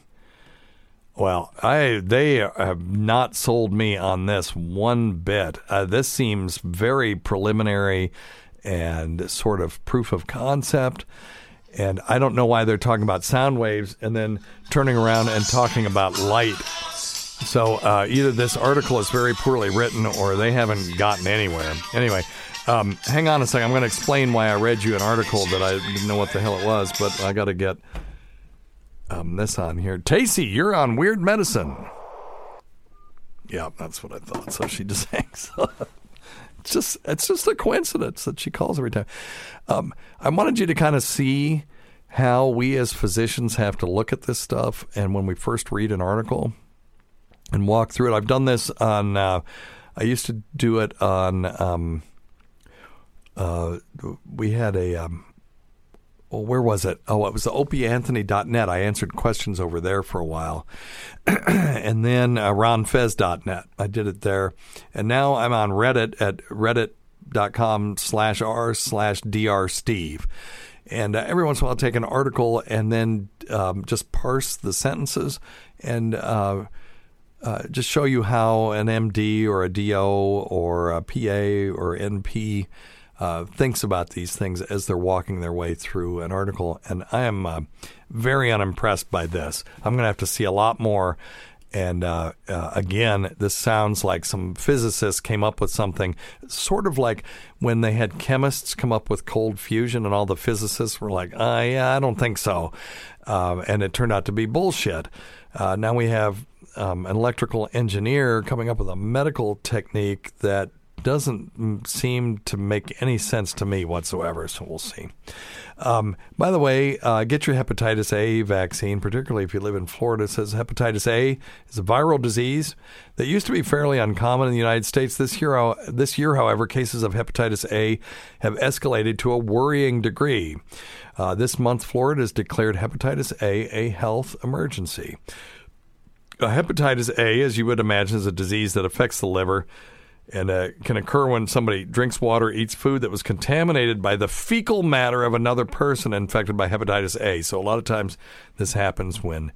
Well, I they have not sold me on this one bit. Uh, this seems very preliminary and sort of proof of concept. And I don't know why they're talking about sound waves and then turning around and talking about light. So uh, either this article is very poorly written or they haven't gotten anywhere. Anyway, um, hang on a second. I'm going to explain why I read you an article that I didn't know what the hell it was, but I got to get um, this on here. Tacy, you're on Weird Medicine. Yeah, that's what I thought. So she just hangs up. It's just it's just a coincidence that she calls every time. Um, I wanted you to kind of see how we as physicians have to look at this stuff, and when we first read an article and walk through it. I've done this on. Uh, I used to do it on. Um, uh, we had a. Um, well, where was it? Oh, it was the opieanthony.net. I answered questions over there for a while. and then uh, ronfez.net. I did it there. And now I'm on Reddit at reddit.com slash r slash drsteve. And uh, every once in a while, I'll take an article and then um, just parse the sentences and uh, uh, just show you how an MD or a DO or a PA or NP uh, thinks about these things as they're walking their way through an article. And I am uh, very unimpressed by this. I'm going to have to see a lot more. And uh, uh, again, this sounds like some physicists came up with something sort of like when they had chemists come up with cold fusion, and all the physicists were like, uh, yeah, I don't think so. Uh, and it turned out to be bullshit. Now we have um, an electrical engineer coming up with a medical technique that doesn't seem to make any sense to me whatsoever. So we'll see. Um, by the way, uh, get your hepatitis A vaccine, particularly if you live in Florida. Says hepatitis A is a viral disease that used to be fairly uncommon in the United States. This year, this year, however, cases of hepatitis A have escalated to a worrying degree. Uh, this month, Florida has declared hepatitis A a health emergency. Hepatitis A, as you would imagine, is a disease that affects the liver and uh, can occur when somebody drinks water, eats food that was contaminated by the fecal matter of another person infected by hepatitis A. So a lot of times this happens when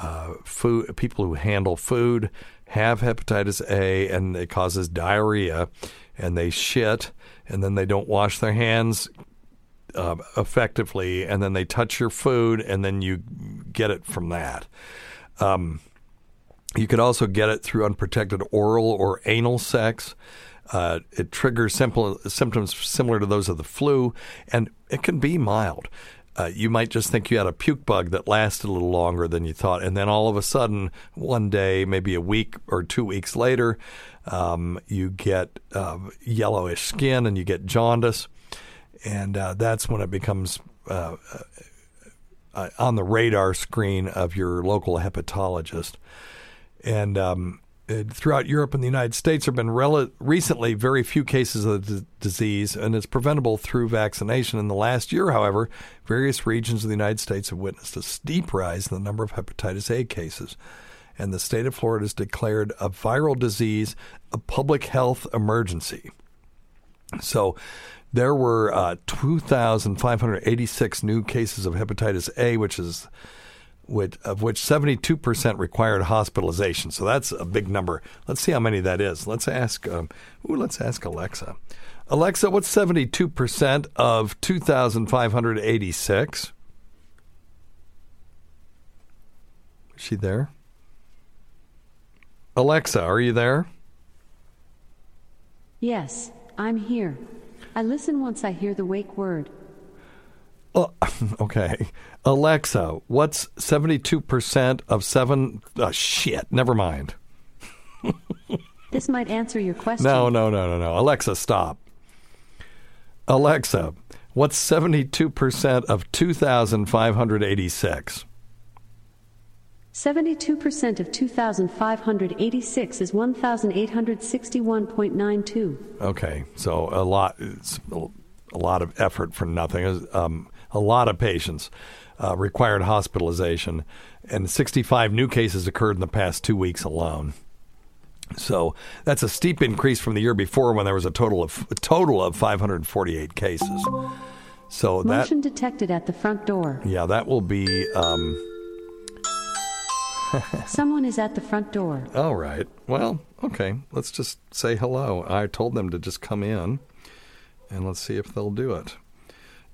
uh, food people who handle food have hepatitis A and it causes diarrhea, and they shit, and then they don't wash their hands uh, effectively, and then they touch your food, and then you get it from that. Um, you could also get it through unprotected oral or anal sex. Uh, it triggers simple, symptoms similar to those of the flu, and it can be mild. Uh, you might just think you had a puke bug that lasted a little longer than you thought, and then all of a sudden, one day, maybe a week or two weeks later, um, you get uh, yellowish skin and you get jaundice, and uh, that's when it becomes uh, uh, on the radar screen of your local hepatologist. And um, throughout Europe and the United States, there have been rel- recently very few cases of the d- disease, and it's preventable through vaccination. In the last year, however, various regions of the United States have witnessed a steep rise in the number of hepatitis A cases. And the state of Florida has declared a viral disease a public health emergency. So, there were uh, 2,586 new cases of hepatitis A, which is which, of which 72% required hospitalization. So that's a big number. Let's see how many that is. Let's ask. Um, ooh, let's ask Alexa. Alexa, what's 72% of 2,586? Is she there? Alexa, are you there? Yes, I'm here. I listen once I hear the wake word. Oh, okay. Alexa, what's 72% of 7 oh, shit, never mind. This might answer your question. No, no, no, no, no. Alexa, stop. Alexa, what's 72% of 2586? 72% of 2,586 is 1,861.92. Okay, so a lot, it's a lot of effort for nothing. Um, a lot of patients uh, required hospitalization, and 65 new cases occurred in the past two weeks alone. So that's a steep increase from the year before when there was a total of a total of 548 cases. So that Motion detected at the front door. yeah, that will be. Um, Someone is at the front door. All right. Well, okay. Let's just say hello. I told them to just come in, and let's see if they'll do it.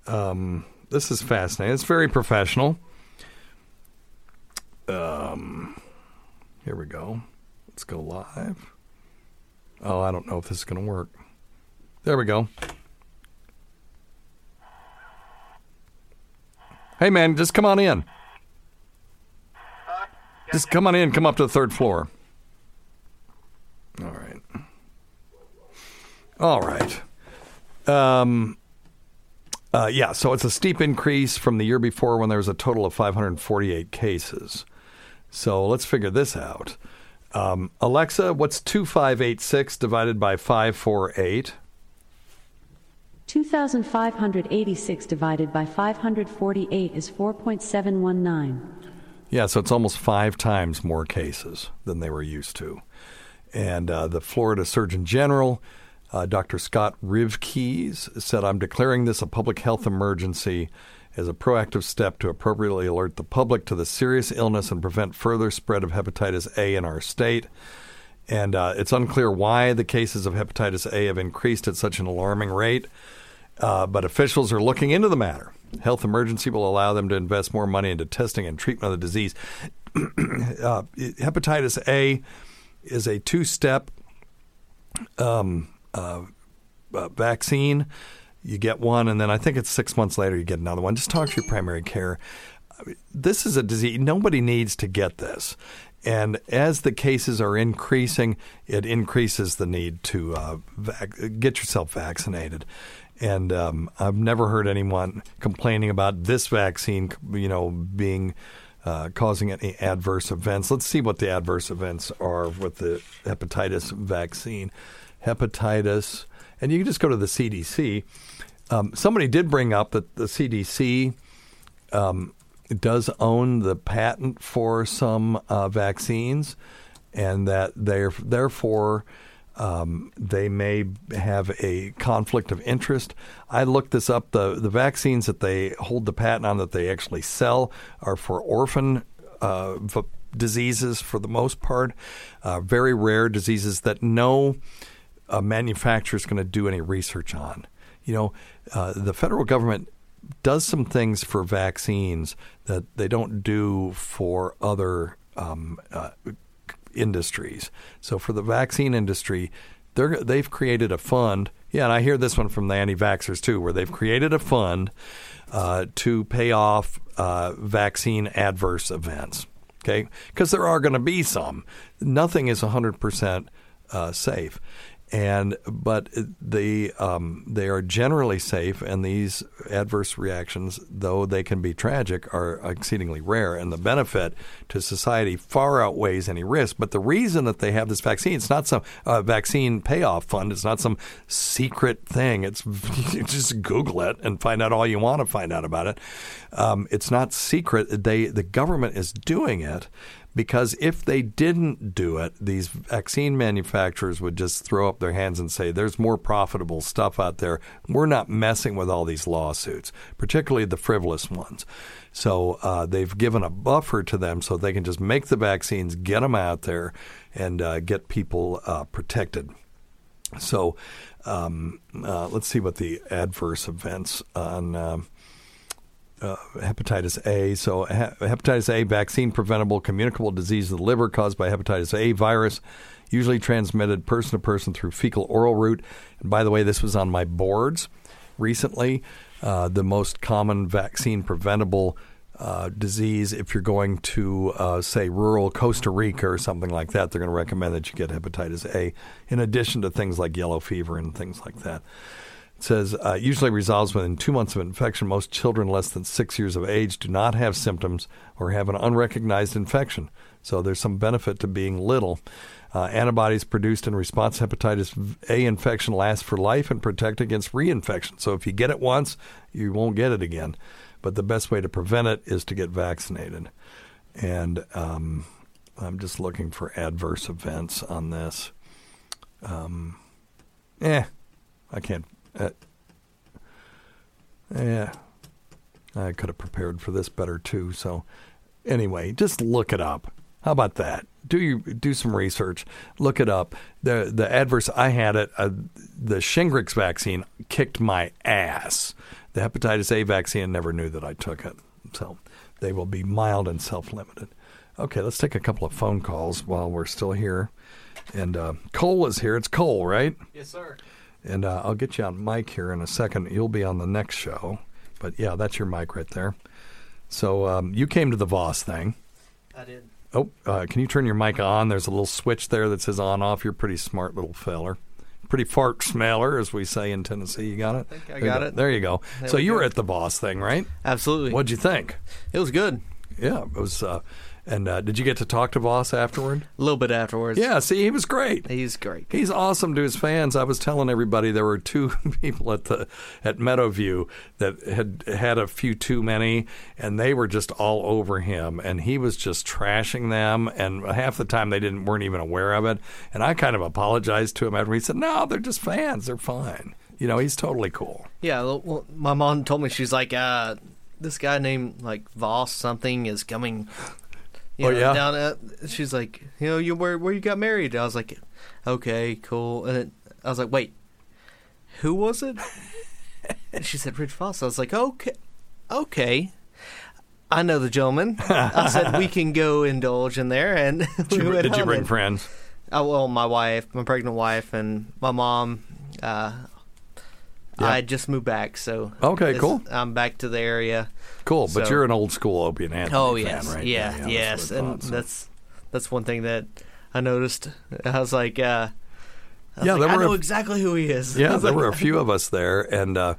Um, this is fascinating. It's very professional. Um, here we go. Let's go live. Oh, I don't know if this is going to work. There we go. Hey, man, just come on in. Just come on in. Come up to the third floor. All right. All right. Um, uh, yeah, so it's a steep increase from the year before when there was a total of 548 cases. So let's figure this out. Um, Alexa, what's 2586 divided by 548? 2,586 divided by 548 is 4.719. Yeah, so it's almost five times more cases than they were used to. And uh, the Florida Surgeon General, uh, Dr. Scott Rivkees, said, I'm declaring this a public health emergency as a proactive step to appropriately alert the public to the serious illness and prevent further spread of hepatitis A in our state. And uh, it's unclear why the cases of hepatitis A have increased at such an alarming rate, uh, but officials are looking into the matter. Health emergency will allow them to invest more money into testing and treatment of the disease. uh, hepatitis A is a two step um, uh, uh, vaccine. You get one, and then I think it's six months later you get another one. Just talk to your primary care. This is a disease. Nobody needs to get this. And as the cases are increasing, it increases the need to uh, vac- get yourself vaccinated. And um, I've never heard anyone complaining about this vaccine, you know, being uh, causing any adverse events. Let's see what the adverse events are with the hepatitis vaccine. Hepatitis, and you can just go to the CDC. Um, somebody did bring up that the CDC um, does own the patent for some uh, vaccines, and that they're therefore Um, they may have a conflict of interest. I looked this up. The the vaccines that they hold the patent on that they actually sell are for orphan uh, v- diseases for the most part, uh, very rare diseases that no uh, manufacturer is going to do any research on. You know, uh, the federal government does some things for vaccines that they don't do for other um, uh, industries. So for the vaccine industry, they're, they've created a fund. Yeah, and I hear this one from the anti-vaxxers too, where they've created a fund uh, to pay off uh, vaccine adverse events. Okay, because there are going to be some. Nothing is 100 percent uh, safe and but they um, they are generally safe, and these adverse reactions, though they can be tragic, are exceedingly rare, and the benefit to society far outweighs any risk. But the reason that they have this vaccine, it's not some uh, vaccine payoff fund, it's not some secret thing. It's just Google it and find out all you want to find out about it. Um, it's not secret. They the government is doing it because if they didn't do it, these vaccine manufacturers would just throw up their hands and say, there's more profitable stuff out there. We're not messing with all these lawsuits, particularly the frivolous ones. So uh, they've given a buffer to them so they can just make the vaccines, get them out there, and uh, get people uh, protected. So um, uh, let's see what the adverse events on. Uh, hepatitis A. So, he- hepatitis A, vaccine preventable communicable disease of the liver caused by hepatitis A virus, usually transmitted person to person through fecal oral route. And by the way, this was on my boards recently. Uh, the most common vaccine preventable uh, disease, if you're going to, uh, say, rural Costa Rica or something like that, they're going to recommend that you get hepatitis A, in addition to things like yellow fever and things like that says uh, usually resolves within two months of infection. Most children less than six years of age do not have symptoms or have an unrecognized infection. So there's some benefit to being little. Uh, antibodies produced in response to hepatitis A infection last for life and protect against reinfection. So if you get it once, you won't get it again. But the best way to prevent it is to get vaccinated. And um, I'm just looking for adverse events on this. Um, eh, I can't uh, yeah, I could have prepared for this better too. So, anyway, just look it up. How about that? Do you do some research? Look it up. the The adverse I had it. Uh, the Shingrix vaccine kicked my ass. The hepatitis A vaccine never knew that I took it. So they will be mild and self limited. Okay, let's take a couple of phone calls while we're still here. And uh, Cole is here. It's Cole, right? Yes, sir. And uh, I'll get you on mic here in a second. You'll be on the next show. But yeah, that's your mic right there. So um, you came to the Voss thing. I did. Oh, uh, can you turn your mic on? There's a little switch there that says on off. You're a pretty smart little feller. Pretty fart smeller, as we say in Tennessee. You got it? I I There got go. it. There you go. There so we you go. were at the Voss thing, right? Absolutely. What'd you think? It was good. Yeah, it was. Uh, and uh, did you get to talk to Voss afterward? A little bit afterwards. Yeah, see, he was great. He's great. He's awesome to his fans. I was telling everybody there were two people at the at Meadowview that had had a few too many, and they were just all over him, and he was just trashing them. And half the time they didn't weren't even aware of it. And I kind of apologized to him after he said, "No, they're just fans. They're fine." You know, he's totally cool. Yeah, well, my mom told me she's like, uh, this guy named like Voss something is coming. You Oh, know, yeah? Down at, she's like, you know, you where where you got married? I was like, okay, cool. And it, I was like, wait, who was it? and she said Rich Voss. I was like, okay, okay. I know the gentleman. I said we can go indulge in there, and we Did you, did you bring friends? Oh, well, my wife, my pregnant wife, and my mom. Uh, Yeah. I just moved back, so Okay, cool. I'm back to the area. Cool, but you're an old school Opie and Anthony Oh fan, yes, right? yeah, that's yes, and thought, so. that's that's one thing that I noticed. I was like, uh, I Yeah, like, I were a- know exactly who he is. Yeah, there like, were a few of us there, and uh,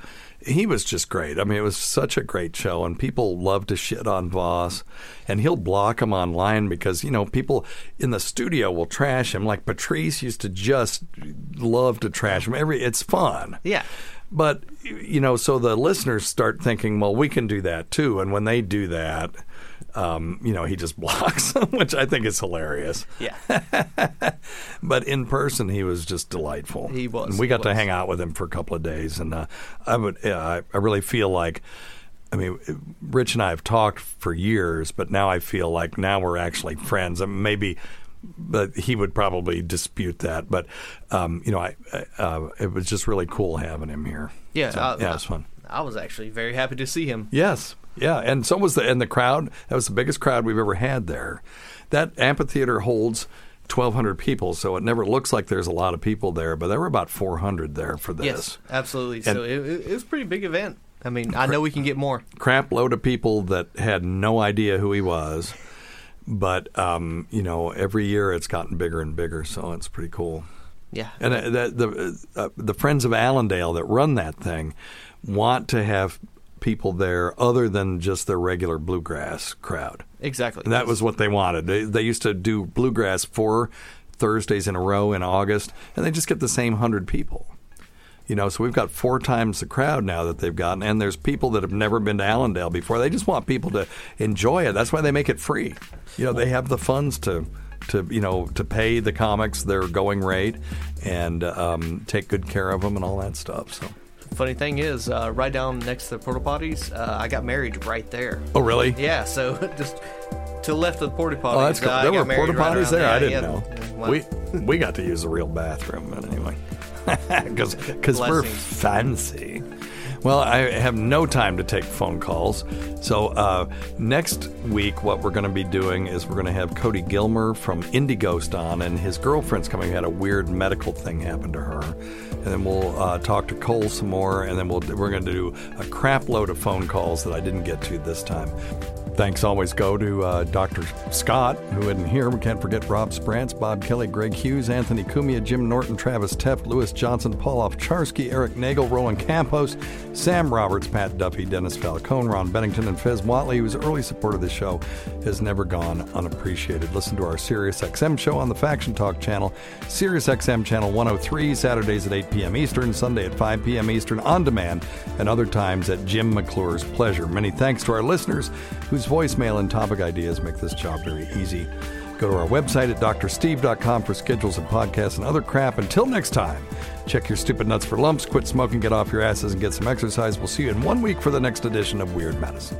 he was just great. I mean, it was such a great show, and people love to shit on Voss, and he'll block him online because you know people in the studio will trash him. Like Patrice used to just love to trash him. Every it's fun. Yeah, But you know, so the listeners start thinking, well, we can do that too. And when they do that, um, you know, he just blocks them, which I think is hilarious. Yeah. But in person, he was just delightful. He was, And we got to hang out with him for a couple of days, and uh, I would, yeah, I, I really feel like. I mean, Rich and I have talked for years, but now I feel like now we're actually friends. And maybe, but he would probably dispute that. But um, you know, I, I uh, it was just really cool having him here. Yeah. So, I, yeah, it was fun. I was actually very happy to see him. Yes, yeah, and so was the and the crowd. That was the biggest crowd we've ever had there. That amphitheater holds. 1,200 people, so it never looks like there's a lot of people there, but there were about 400 there for this. Yes, absolutely. So And- it, it, it was a pretty big event. I mean, I know we can get more. crap load of people that had no idea who he was. But um, you know, every year it's gotten bigger and bigger, so it's pretty cool. Yeah. And uh, the the, uh, the friends of Allandale that run that thing want to have people there other than just their regular bluegrass crowd. Exactly. And that was what they wanted. They, they used to do bluegrass four Thursdays in a row in August, and they just get the same hundred people. You know, so we've got four times the crowd now that they've gotten, and there's people that have never been to Allandale before. They just want people to enjoy it. That's why they make it free. You know, they have the funds to, to you know, to pay the comics their going rate and um, take good care of them and all that stuff. So, Funny thing is, uh, right down next to the porta potties, uh, I got married right there. oh really? Yeah, so just to the left of the porta potties. Oh, that's cool. uh, I there were porta potties around there. I didn't Yeah, know. we we got to use the real bathroom, but anyway, because we're fancy. Well, I have no time to take phone calls. So uh, next week, what we're going to be doing is we're going to have Cody Gilmer from Indie Ghost on, and his girlfriend's coming. Had a weird medical thing happen to her, and then we'll uh, talk to Cole some more, and then we'll we're going to do a crap load of phone calls that I didn't get to this time. Thanks always go to uh, Dr. Scott, who isn't here. We can't forget Rob Sprance, Bob Kelly, Greg Hughes, Anthony Cumia, Jim Norton, Travis Teft, Lewis Johnson, Paul Ofcharsky, Eric Nagel, Roland Campos, Sam Roberts, Pat Duffy, Dennis Falcone, Ron Bennington, and Fez Whatley, whose early support of the show has never gone unappreciated. Listen to our Sirius XM show on the Faction Talk channel, Sirius XM channel 103, Saturdays at 8 p.m. Eastern, Sunday at 5 p.m. Eastern, on demand, and other times at Jim McClure's pleasure. Many thanks to our listeners whose voicemail and topic ideas make this job very easy. Go to our website at drsteve.com for schedules and podcasts and other crap. Until next time, check your stupid nuts for lumps, quit smoking, get off your asses, and get some exercise. We'll see you in one week for the next edition of Weird Medicine.